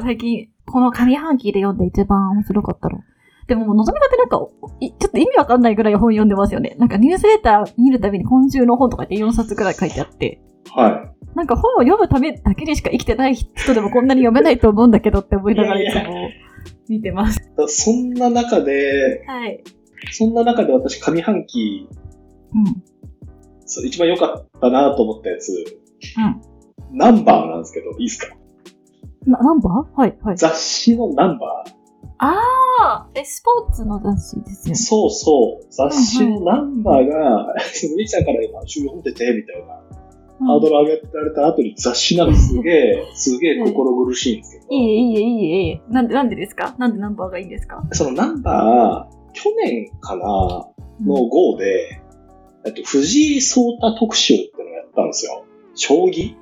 か最近、この上半期で読んで一番面白かったの。でも、のぞみだってなんか、ちょっと意味わかんないぐらい本読んでますよね。なんかニュースレター見るたびに今週の本とかって4冊ぐらい書いてあって。はい。なんか本を読むためだけにしか生きてない人でもこんなに読めないと思うんだけどって思いながらいつも見てます。そんな中で、はい。そんな中で私上半期、うん。そう一番良かったなと思ったやつ、うん。ナンバーなんですけど、いいですか？な、ナンバー？はい、はい。雑誌のナンバー。ああ、え、スポーツの雑誌ですよね。そうそう。雑誌のナンバーが、ミキさんから今、週読んでて、みたいな。ハードル上げられた後に雑誌なんですげえ、すげえ心苦しいんですけど。いいえ、いいえ、いいえ、いいなんで、なんでですか？なんでナンバーがいいんですか？そのナンバー、去年かな、の号で、えっと、藤井聡太特集っていうのをやったんですよ。将棋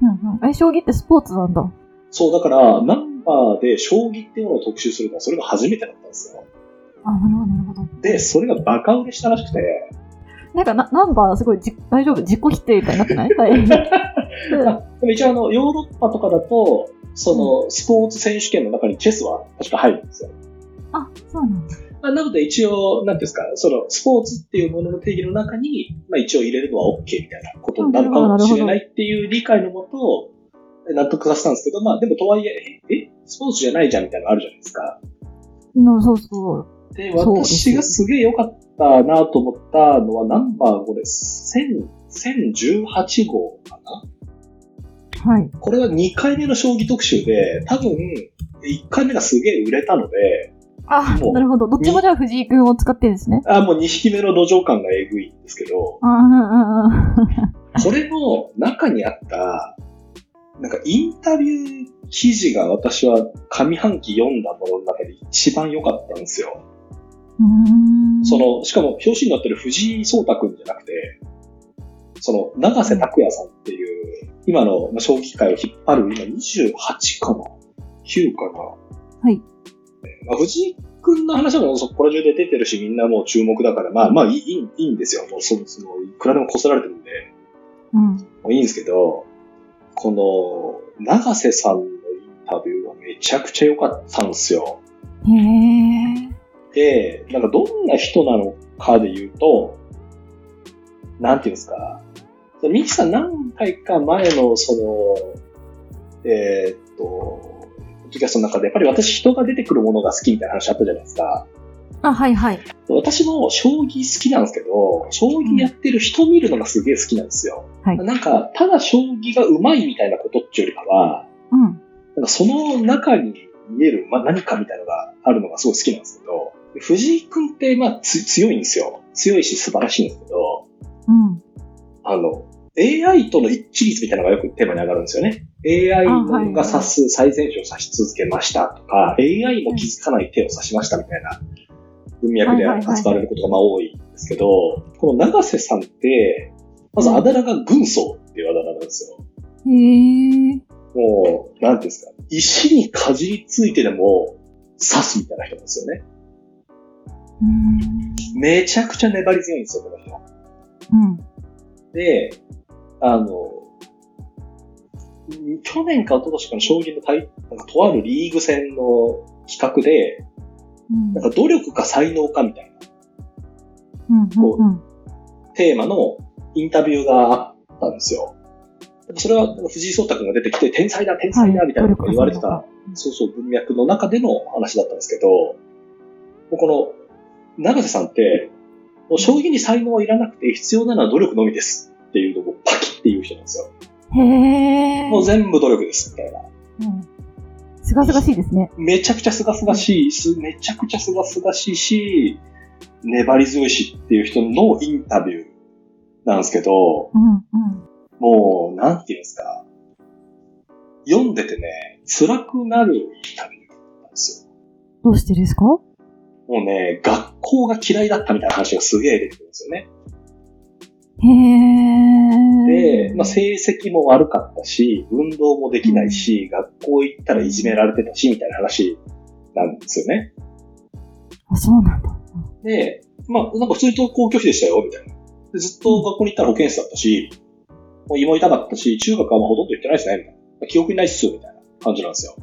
うんうん。え、将棋ってスポーツなんだ。そう、だから、ナンバーで将棋っていうものを特集するのは、それが初めてだったんですよ。あ、なるほど、なるほど。で、それがバカ売れしたらしくて。なんかナンバーすごいじ大丈夫？自己否定みたいになってない？はい。でも一応あの、ヨーロッパとかだと、その、スポーツ選手権の中にチェスは確か入るんですよ。あ、そうなんだ。まあ、なので一応、なんですか、その、スポーツっていうものの定義の中に、まあ一応入れるのは OK みたいなことになるかもしれないっていう理解のもと、納得させたんですけど、まあでもとはいえ、え、スポーツじゃないじゃんみたいなのあるじゃないですか。うん、そうそう。で、私がすげえ良かったなと思ったのはナンバー5です。1018号かなはい。これは2回目の将棋特集で、多分、1回目がすげえ売れたので、あ、なるほど。どっちもじゃあ藤井君を使ってるんですね。あ、もう2匹目の土壌感がえぐいんですけど、あうんうん、これの中にあった、なんかインタビュー記事が私は上半期読んだものの中で一番良かったんですよ。その、しかも表紙になってる藤井聡太くんじゃなくて、その、長瀬拓也さんっていう、今の将棋界を引っ張る、今28かな ?9 かなはい。まあ、藤井くんの話はもうそこら中で出てるし、みんなもう注目だから、まあまあいいいいんですよ。もうそその、いくらでもこすられてるんで。うん。もういいんですけど、この、長瀬さんのインタビューがめちゃくちゃ良かったんですよ。へー。で、なんかどんな人なのかで言うと、なんていうんですか、ミキさん何回か前の、その、えー、っと、ポッドキャストの中で、やっぱり私人が出てくるものが好きみたいな話あったじゃないですか。あ、はいはい。私も将棋好きなんですけど、将棋やってる人見るのがすげえ好きなんですよ。はい。なんか、ただ将棋が上手いみたいなことっていうよりかは、うん。なんかその中に見える、まあ、何かみたいなのがあるのがすごい好きなんですけど、藤井君って、まあ、強いんですよ。強いし素晴らしいんですけど、うん。あの、AI との一致率みたいなのがよくテーマに上がるんですよね。AI が指す最善手を指し続けましたとか、AI も気づかない手を指しましたみたいな文脈で扱われることがまあ多いんですけど、この長瀬さんって、まずあだ名が軍曹っていうあだ名なんですよ。へー。もう、なんていうんですか、石にかじりついてでも刺すみたいな人なんですよね。めちゃくちゃ粘り強いんですよ、この人。うん。で、あの、去年か一昨年かの将棋の対、なんかとあるリーグ戦の企画で、うん、なんか努力か才能かみたいな、うんこうテーマのインタビューがあったんですよ。それは藤井聡太君が出てきて、天才だ、天才だ、みたいなことが言われてた、そうそう文脈の中での話だったんですけど、この長瀬さんって、もう将棋に才能はいらなくて必要なのは努力のみですっていうのをパキって言う人なんですよ。へもう全部努力です、みたいな。うん。すがすがしいですね。めちゃくちゃすがすがしい、すめちゃくちゃすがすがしいし、粘り強いしっていう人のインタビューなんですけど、うんうん、もう、なんていうんですか。読んでてね、辛くなるインタビューなんですよ。どうしてですか？もうね、学校が嫌いだったみたいな話がすげえ出てくるんですよね。へで、まあ、成績も悪かったし、運動もできないし、うん、学校行ったらいじめられてたし、みたいな話なんですよね。あ、そうなんだ。で、まあ、なんか普通に登校拒否でしたよ、みたいな。でずっと学校に行ったら保健室だったし、もう胃も痛かったし、中学はまあほとんど行ってないですね、みたいな。記憶にないっすよ、みたいな感じなんですよ。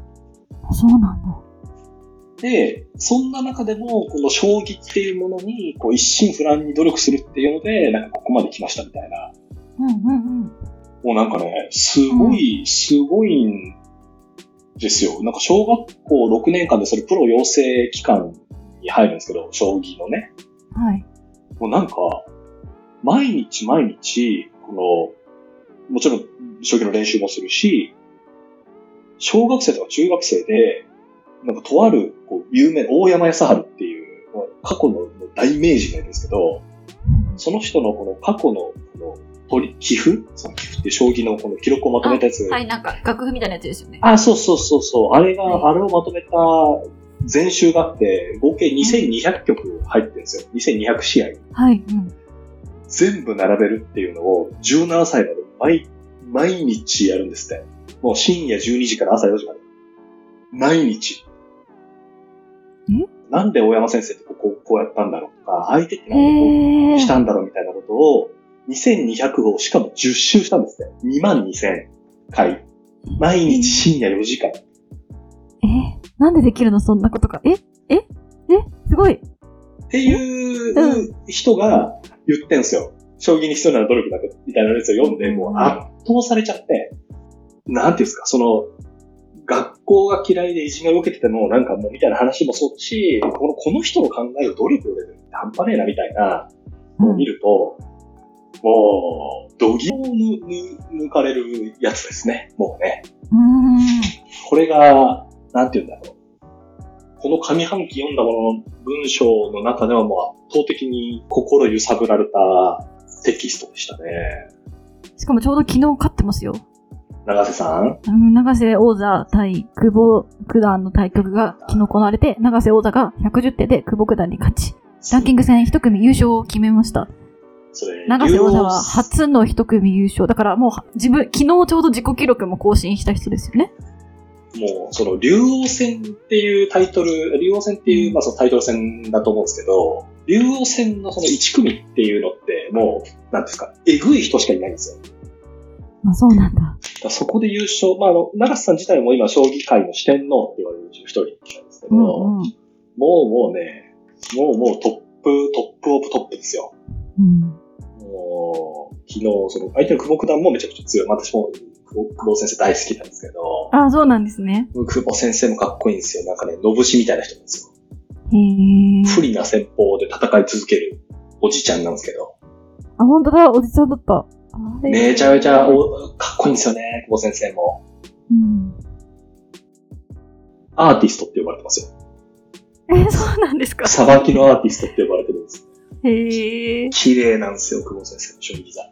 そうなんだ。で、そんな中でも、この将棋っていうものに、こう、一心不乱に努力するっていうので、なんかここまで来ましたみたいな。うんうんうん。もうなんかね、すごい、すごいんですよ。なんか小学校6年間でそれプロ養成機関に入るんですけど、将棋のね。はい。もうなんか、毎日毎日、この、もちろん将棋の練習もするし、小学生とか中学生で、なんかとある、こう、有名、大山康晴っていう、過去の大名人なんですけど、その人のこの過去の、この、取り、寄付その寄付って将棋のこの記録をまとめたやつ。はい、なんか楽譜みたいなやつですよね。あ、そうそうそうそう。あれが、はいあれをまとめた全集があって、合計2200曲入ってるんですよ。2200試合。はい。うん。全部並べるっていうのを17歳まで毎、毎日やるんですって。もう深夜12時から朝4時まで。毎日。えなんで大山先生ってこここうやったんだろうとか、相手ってへなんでこえうしたんだろうみたいなことを、2200をしかも10周したんですね。2万2000回。毎日深夜4時間。えなんでできるのそんなことか。え？え？え？すごい。っていう人が言ってんすよ。将棋に必要な努力だみたいなやつを読んで、もう圧倒されちゃって、なんていうんですか、その、学校が嫌いでいじめを受けてても、なんかもうみたいな話もそうだし、このこの人の考える努力のレベルって半端ねえなみたいなのを見ると、もう、度肝を抜抜かれるやつですね。もうね。うーん。これが、なんて言うんだろう。この上半期読んだものの文章の中ではもう圧倒的に心揺さぶられたテキストでしたね。しかもちょうど昨日勝ってますよ。長瀬さん？うん長瀬王座対久保九段の対局が昨日行われて、長瀬王座が110手で久保九段に勝ち、ランキング戦一組優勝を決めました。それ長瀬王座は初の一組優勝。だからもう自分、昨日ちょうど自己記録も更新した人ですよね。もう、その、竜王戦っていうタイトル、竜王戦っていう、まあそのタイトル戦だと思うんですけど、竜王戦のその1組っていうのって、もう、なんですか、えぐい人しかいないんですよ。まあそうなんだ。だそこで優勝、まああの、長瀬さん自体も今、将棋界の四天王って言われる一人なんですけど、うんうん。もうもうね、もうもうトップ、 top of top ですよ。うん。もう、昨日、その、相手の久保九段もめちゃくちゃ強い。私も久保先生大好きなんですけど、あ、そうなんですね。久保先生もかっこいいんですよ。なんかね、のぶしみたいな人なんですよ。不利な戦法で戦い続けるおじちゃんなんですけど、あ、本当だ、おじさんだった。めちゃめちゃおかっこいいんですよね、久保先生も。うん。アーティストって呼ばれてますよ。え、そうなんですか。さばきのアーティストって呼ばれてるんです。へえ。綺麗なんですよ、久保先生の将棋が。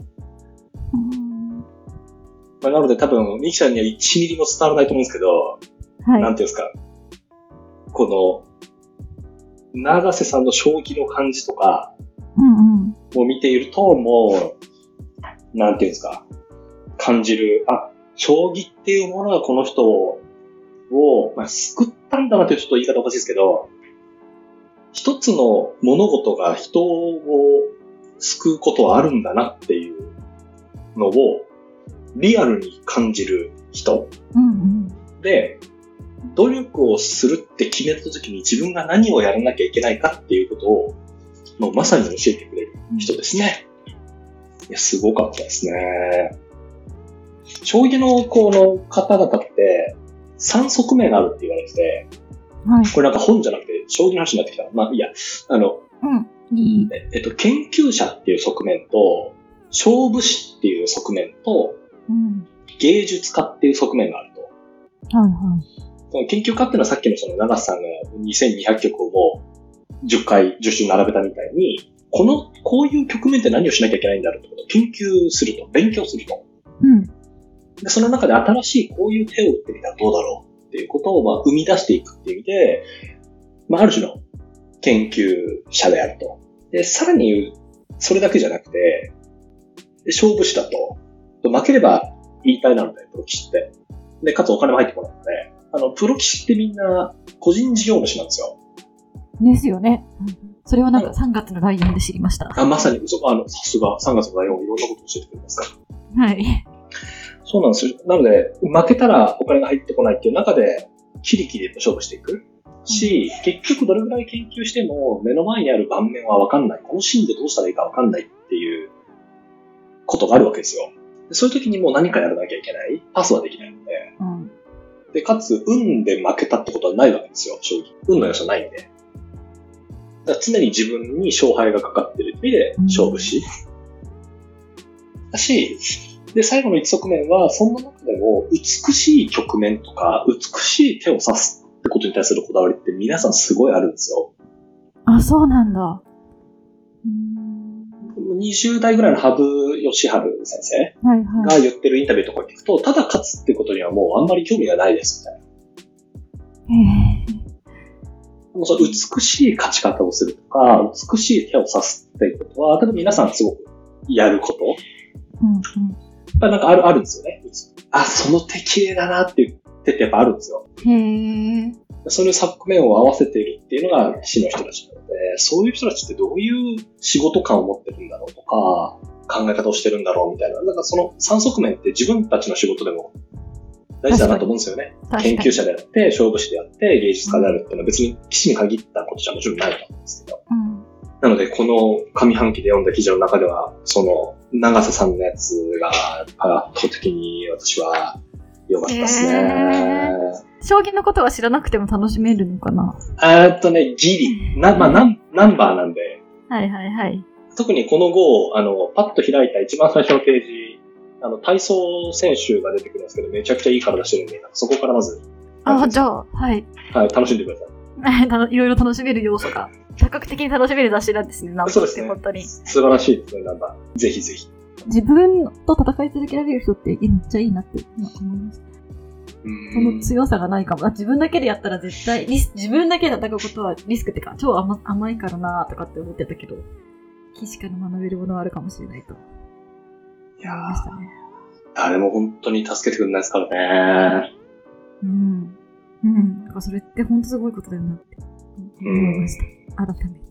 うんまあ、なので多分、ミキさんには1ミリも伝わらないと思うんですけど、はい。なんていうんですか、この、長瀬さんの将棋の感じとかうんうん。を見ていると、もう、なんていうんですか、感じる、あ、将棋っていうものがこの人を、まあ、救ったんだなというちょっと言い方おかしいですけど、一つの物事が人を救うことはあるんだなっていうのをリアルに感じる人。うんうん。で、努力をするって決めた時に自分が何をやらなきゃいけないかっていうことを、もうまさに教えてくれる人ですね。いや、すごかったですね。将棋のこの方々って、3側面あるって言われてて、はい。これなんか本じゃなくて、将棋の話になってきた。まあいいや、あの、うん。いい。ええっと、研究者っていう側面と、勝負師っていう側面と、うん。芸術家っていう側面があると。はいはい。その研究家っていうのはさっきのその長瀬さんが2200曲をもう10回、10週並べたみたいに、この、こういう局面って何をしなきゃいけないんだろうってことを研究すると、勉強すると。うん。で、その中で新しいこういう手を打ってみたらどうだろうっていうことをまあ生み出していくっていう意味で、まあある種の研究者であると。で、さらに言う、それだけじゃなくて、で勝負師だと、負ければ言いたいなので、プロ棋士って。で、かつお金も入ってこないので、あの、プロ棋士ってみんな個人事業主なんですよ。ですよね。それはなんか3月のライオンで知りました。あまさに、そあの、さすが、3月の内容いろんなことを教えてくれますから。はい。そうなんですよ。なので、負けたらお金が入ってこないっていう中で、キリキリと勝負していく。し、結局どれぐらい研究しても目の前にある盤面はわかんない。このシーンでどうしたらいいかわかんないっていうことがあるわけですよ。そういう時にもう何かやらなきゃいけない。パスはできないので。うん、で、かつ、運で負けたってことはないわけですよ、正直。運の要素ないんで。だ常に自分に勝敗がかかってる意味で勝負し。だし、で、最後の一側面は、そんな中でも、美しい局面とか、美しい手を指すってことに対するこだわりって皆さんすごいあるんですよ。あ、そうなんだ。20代ぐらいの羽生善治先生が言ってるインタビューとか聞くと、ただ勝つってことにはもうあんまり興味がないですみたいな。もうその美しい勝ち方をするとか、美しい手を指すっていうことは、多分皆さんすごくやること。うんうん。やっぱなんかある、あるんですよね。あ、その手綺麗だなって言っててやっぱあるんですよ。へー。そういう側面を合わせているっていうのが死の人たちなので、そういう人たちってどういう仕事感を持ってるんだろうとか、考え方をしてるんだろうみたいな。なんかその3側面って自分たちの仕事でも大事だなと思うんですよね。研究者であって、勝負師であって、芸術家であるっていうのは別に騎士に限ったことじゃもちろんないと思うんですけど。うん、なので、この上半期で読んだ記事の中では、その、長瀬さんのやつが、圧倒的に私は良かったですね。えー、将棋のことは知らなくても楽しめるのかな？えっとね、ギリ。な、まあ、ナンナンバーなんで。はいはいはい。特にこの後、あの、パッと開いた一番最初のページあの、体操選手が出てくるんですけど、めちゃくちゃいい体してるんで、そこからまず。あ、じゃあ、はい。はい、楽しんでください。いろいろ楽しめる要素が、多角的に楽しめる雑誌なんですね、なんそうですね。本当に。素晴らしいですね、なんか。ぜひぜひ。自分と戦い続けられる人ってめっちゃいいなって今思いました。その強さがないかも。自分だけでやったら絶対 リス、自分だけで戦うことはリスクってか、超甘甘いからなとかって思ってたけど、騎士から学べるものはあるかもしれないと。いやー、ね、誰も本当に助けてくれないですからね。うん。うん。だからそれって本当すごいことだよなって思いました。改めて。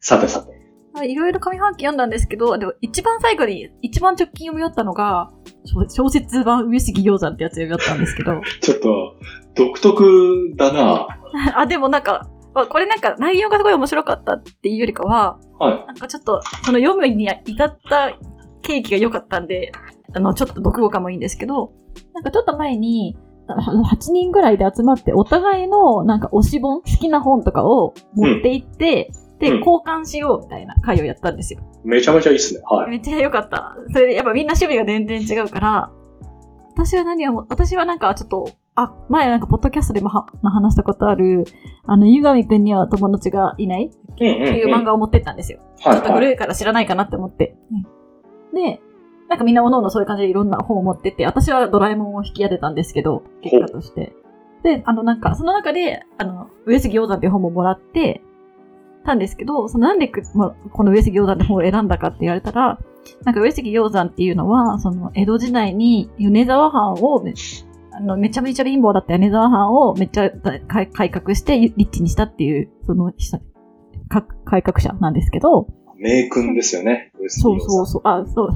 さてさて。いろいろ上半期読んだんですけど、でも一番最後に、一番直近読み終わったのが、小説版上杉鷹山ってやつ読み終わったんですけど。ちょっと、独特だな。あ、でもなんか、これなんか内容がすごい面白かったっていうよりかは、はい、なんかちょっと、その読むに至ったケーキが良かったんで、あの、ちょっと読語感もいいんですけど、なんかちょっと前に、8人ぐらいで集まって、お互いのなんか推し本、好きな本とかを持って行って、うん、で、交換しようみたいな会をやったんですよ。めちゃめちゃいいっすね。はい。めっちゃ良かった。それでやっぱみんな趣味が全然違うから、私は何を、私はなんかちょっと、あ、前なんかポッドキャストでも話したことある、あの、ゆがみくんには友達がいないっていう漫画を持ってったんですよ。はい、ちょっと古いから知らないかなって思って。で、なんかみんなおのおのそういう感じでいろんな本を持ってて、私はドラえもんを引き当てたんですけど、結果として。で、あのなんか、その中で、あの、上杉鷹山っていう本ももらって、たんですけど、そのなんでまこの上杉鷹山って本を選んだかって言われたら、なんか上杉鷹山っていうのは、その江戸時代に米沢藩をあの、めちゃめちゃ貧乏だった米沢藩をめっちゃ改革してリッチにしたっていう、その、改革者なんですけど。名君ですよね。そうそうそう。あ、そう。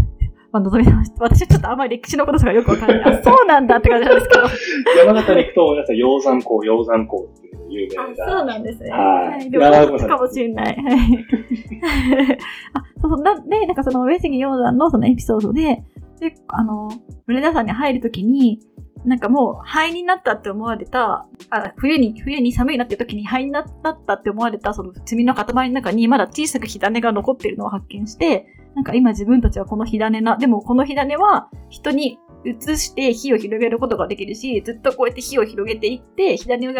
まあ、望みました。私はちょっとあんまり歴史のこととかよくわかんない。あ、そうなんだって感じなんですけど。山形に行くと、皆さん、鷹山港、鷹山港っていう有名な。あ、そうなんですね。はい。でも、かもしれない。はい。あ、そうそう。なで、なんかその、上杉鷹山のそのエピソードで、で、あの、村田さんに入るときに、なんかもう灰になったって思われた、あ冬に、冬に寒いなって時に灰になったって思われたその炭の塊の中にまだ小さく火種が残っているのを発見して、なんか今自分たちはこの火種な、でもこの火種は人に移して火を広げることができるし、ずっとこうやって火を広げていって、火種を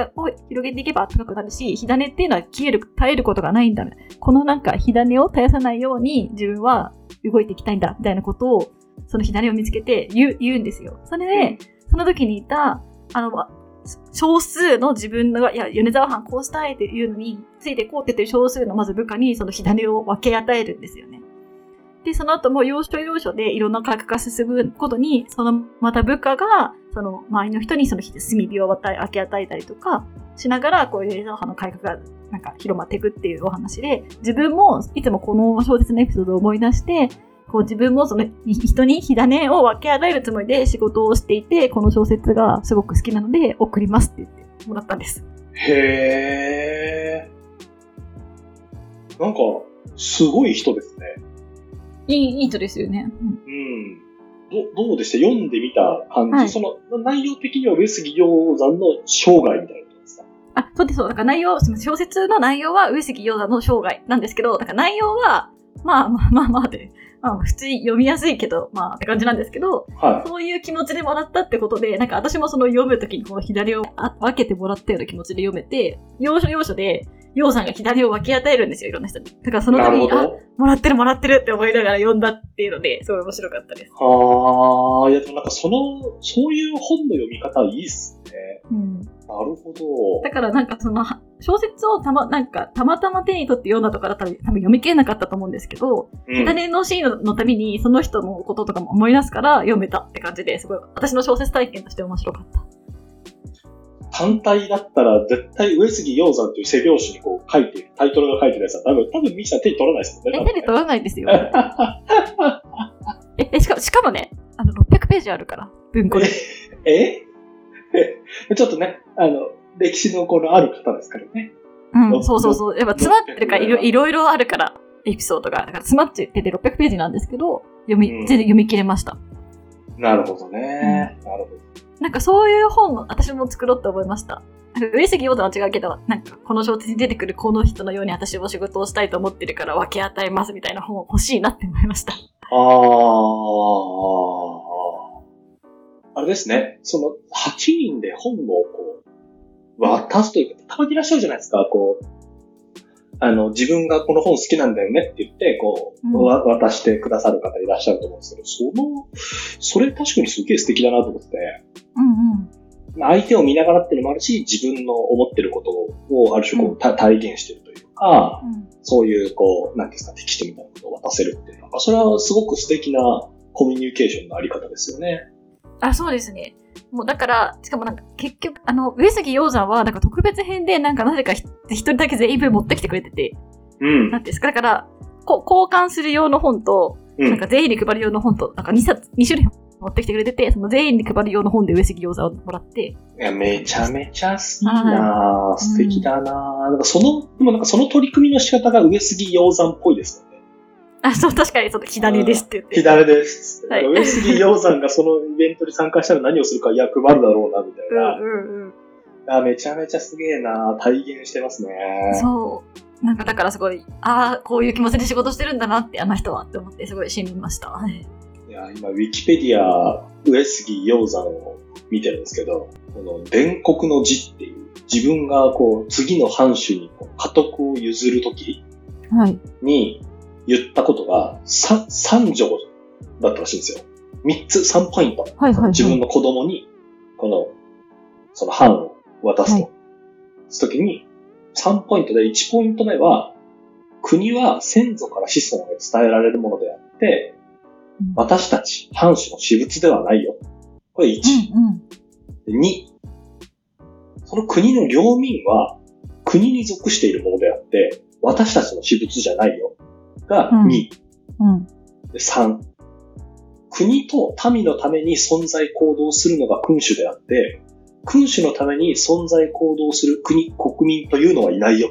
広げていけば暖かくなるし、火種っていうのは消える、絶えることがないんだ。このなんか火種を絶やさないように自分は動いていきたいんだ、みたいなことを、その火種を見つけて言う言うんですよ。それで、その時にいた、あの、少数の自分の、いや、米沢藩こうしたいっていうのについてこうって言ってる少数のまず部下にその火種を分け与えるんですよね。で、その後も要所要所でいろんな改革が進むことに、そのまた部下が、その周りの人にその炭火を与え、分け与えたりとかしながら、こういう米沢藩の改革がなんか広まっていくっていうお話で、自分もいつもこの小説のエピソードを思い出して、こう自分もその人に火種を分け与えるつもりで仕事をしていて、この小説がすごく好きなので送りますって言ってもらったんです。へー。なんか、すごい人ですね。いい、いい人ですよね。うんうん。どどうでした？読んでみた感じ、はいその内容的には上杉鷹山の生涯みたいなことですか？あ、そうです、そう。だから内容、すみません小説の内容は上杉鷹山の生涯なんですけど、だから内容は、まあまあまあまあで、まあ普通に読みやすいけど、まあって感じなんですけど、はそういう気持ちでもらったってことで、なんか私もその読むときにこの左をあ分けてもらったような気持ちで読めて、要所要所で、楊さんが左を分け与えるんですよ、いろんな人に。だからそい。の度に、あ。もらってるもらってるって思いながら読んだっていうので、すごい面白かったです。はあ、いやでもなんかその、そういう本の読み方いいっすね。うん。なるほど。だからなんかその、は小説をたま、なんか、たまたま手に取って読んだとかだったら多分読み切れなかったと思うんですけど、うん左のシーンのたびにその人のこととかも思い出すから読めたって感じですごい、私の小説体験として面白かった。単体だったら絶対上杉鷹山という背表紙にこう書いてる、タイトルが書いてるやつは多分、多分ミキさん手に取らないですもんね。え、手に取らないですよ。え、えしかも、しかもね、あの、600ページあるから、文庫で。ええ？ちょっとね、あの、歴史のこのある方ですからね。うん、そうそうそう。やっぱ詰まってるから、いろいろあるから、エピソードが。だから詰まってて600ページなんですけど、読み、うん全然読み切れました。なるほどね。なるほど。なんかそういう本の、私も作ろうと思いました。上杉陽太は違うけど、なんかこの小説に出てくるこの人のように私も仕事をしたいと思ってるから分け与えますみたいな本を欲しいなって思いました。ああ、あれですね。その、8人で本をこう、渡すというか、たまにいらっしゃるじゃないですか、こう、あの、自分がこの本好きなんだよねって言って、こう、うんわ渡してくださる方いらっしゃると思うんですけど、その、それ確かにすげえ素敵だなと思ってて、うんうん。まあ相手を見ながらっていうのもあるし、自分の思ってることをある種こうう、た体現してるというか、うんそういう、こう、なんですか、テキストみたいなことを渡せるっていうのは、それはすごく素敵なコミュニケーションのあり方ですよね。あ、そうですね。もうだから、しかもなんか結局、あの、上杉鷹山はなんか特別編でなんかなぜかひ一人だけ全員分持ってきてくれてて、うんなんですか、だから、こ交換する用の本と、うん。なんか全員に配る用の本と、なんか2冊、2種類持ってきてくれてて、その全員に配る用の本で上杉鷹山をもらって、いや、めちゃめちゃいいな素敵だなぁ。なんかその、でもなんかその取り組みの仕方が上杉鷹山っぽいですよね。あ、そう、確かに、その、左ですって言って。左です。はい上杉鷹山がそのイベントに参加したら何をするか、いや、配るだろうな、みたいな。うんうんうん。あめちゃめちゃすげえなぁ。体現してますね。そう。なんかだからすごい、ああ、こういう気持ちで仕事してるんだなって、あの人はって思って、すごい信じました。はいいや、今、ウィキペディア、上杉鷹山を見てるんですけど、この、伝国の字っていう、自分がこう、次の藩主にこう家督を譲るときはい。に言ったことが、三、三条だったらしいんですよ。三つ、三ポイント。はいはいはい。自分の子供に、この、その藩を渡すと。はいその時に、3ポイントで1ポイント目は、国は先祖から子孫へ伝えられるものであって、うん私たち、藩主の私物ではないよ。これ1。うんうん。2、その国の領民は国に属しているものであって、私たちの私物じゃないよ。がうん2。うん。で3、国と民のために存在行動するのが君主であって、君主のために存在行動する国、国民というのはいないよ。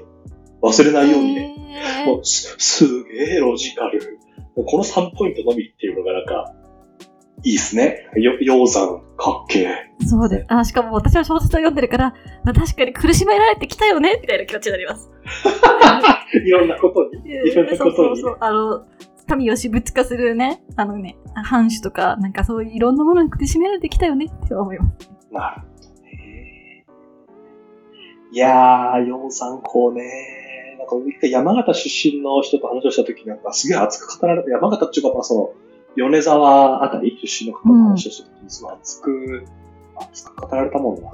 忘れないようにね。もうす、すげえロジカル。この3ポイントのみっていうのがなんか、いいっすね。よ、鷹山、かっけえ。そうです。あ、しかも私は小説を読んでるから、まあ、確かに苦しめられてきたよねみたいな気持ちになります。いろんなことに。いろんなそうことに。そうそう。あの、民を私物化するね、あのね、藩主とか、なんかそういういろんなものに苦しめられてきたよねって思います。なるほどね。いやー、鷹山こうね。なんか一回山形出身の人と話をしたときなんかすげえ熱く語られた。山形っていうか、まあその、米沢あたり出身の方の話をしたときに、熱く、熱く語られたもんな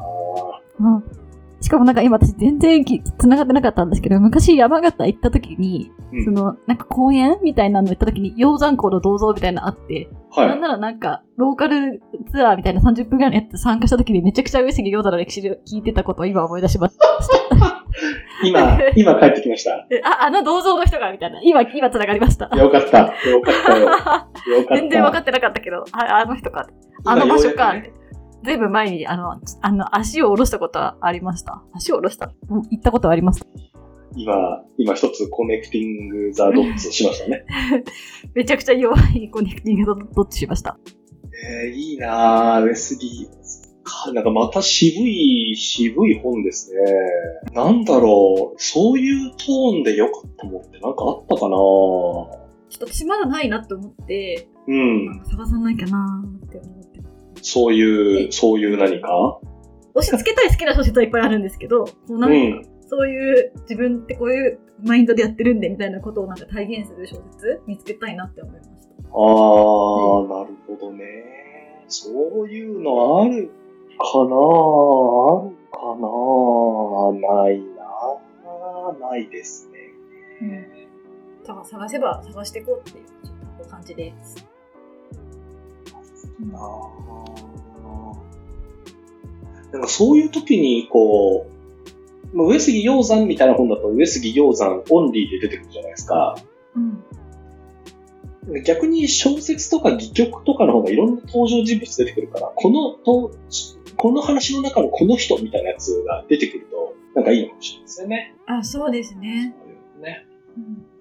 うん。しかもなんか今私全然き繋がってなかったんですけど、昔山形行った時に、うんその、なんか公園みたいなの行った時に、鷹山校の銅像みたいなのあって、はい。なんならなんか、ローカルツアーみたいな30分ぐらいのやつ参加した時にめちゃくちゃ上杉鷹山の歴史で聞いてたことを今思い出しました。今、今帰ってきました。であ、あの銅像の人が、みたいな。今、今繋がりました。よかった。よかったよ。よかった。全然分かってなかったけど、ああの人か。あの場所か。ずいぶん前に、あの、あの、足を下ろしたことはありました。足を下ろした？うん行ったことはあります？今、今一つ connecting the dots しましたね。めちゃくちゃ弱いコネクティングドッツしました。えー、いいなぁ、ウェスリー。かなんかまた渋い、渋い本ですね。なんだろう、そういうトーンで良かったもんってなんかあったかなちょっと私まだないなって思って、うん探さなきゃなーって思って。そういう、そういう何か？押し付けたい好きな小説はいっぱいあるんですけど、こうなんかうん。そういう自分ってこういうマインドでやってるんでみたいなことをなんか体現する小説見つけたいなって思いました。あー、なるほどね。そういうのあるかな？あるかな？ないな？ないですね。うん。探探せば探していこうっていう感じです。ななんかそういう時に、こう、まあ上杉鷹山みたいな本だと上杉鷹山オンリーで出てくるじゃないですか。うん。逆に小説とか戯曲とかの方がいろんな登場人物出てくるから、このと、この話の中のこの人みたいなやつが出てくると、なんかいいのかもしれないですよね。あ、そうですね。ね。うん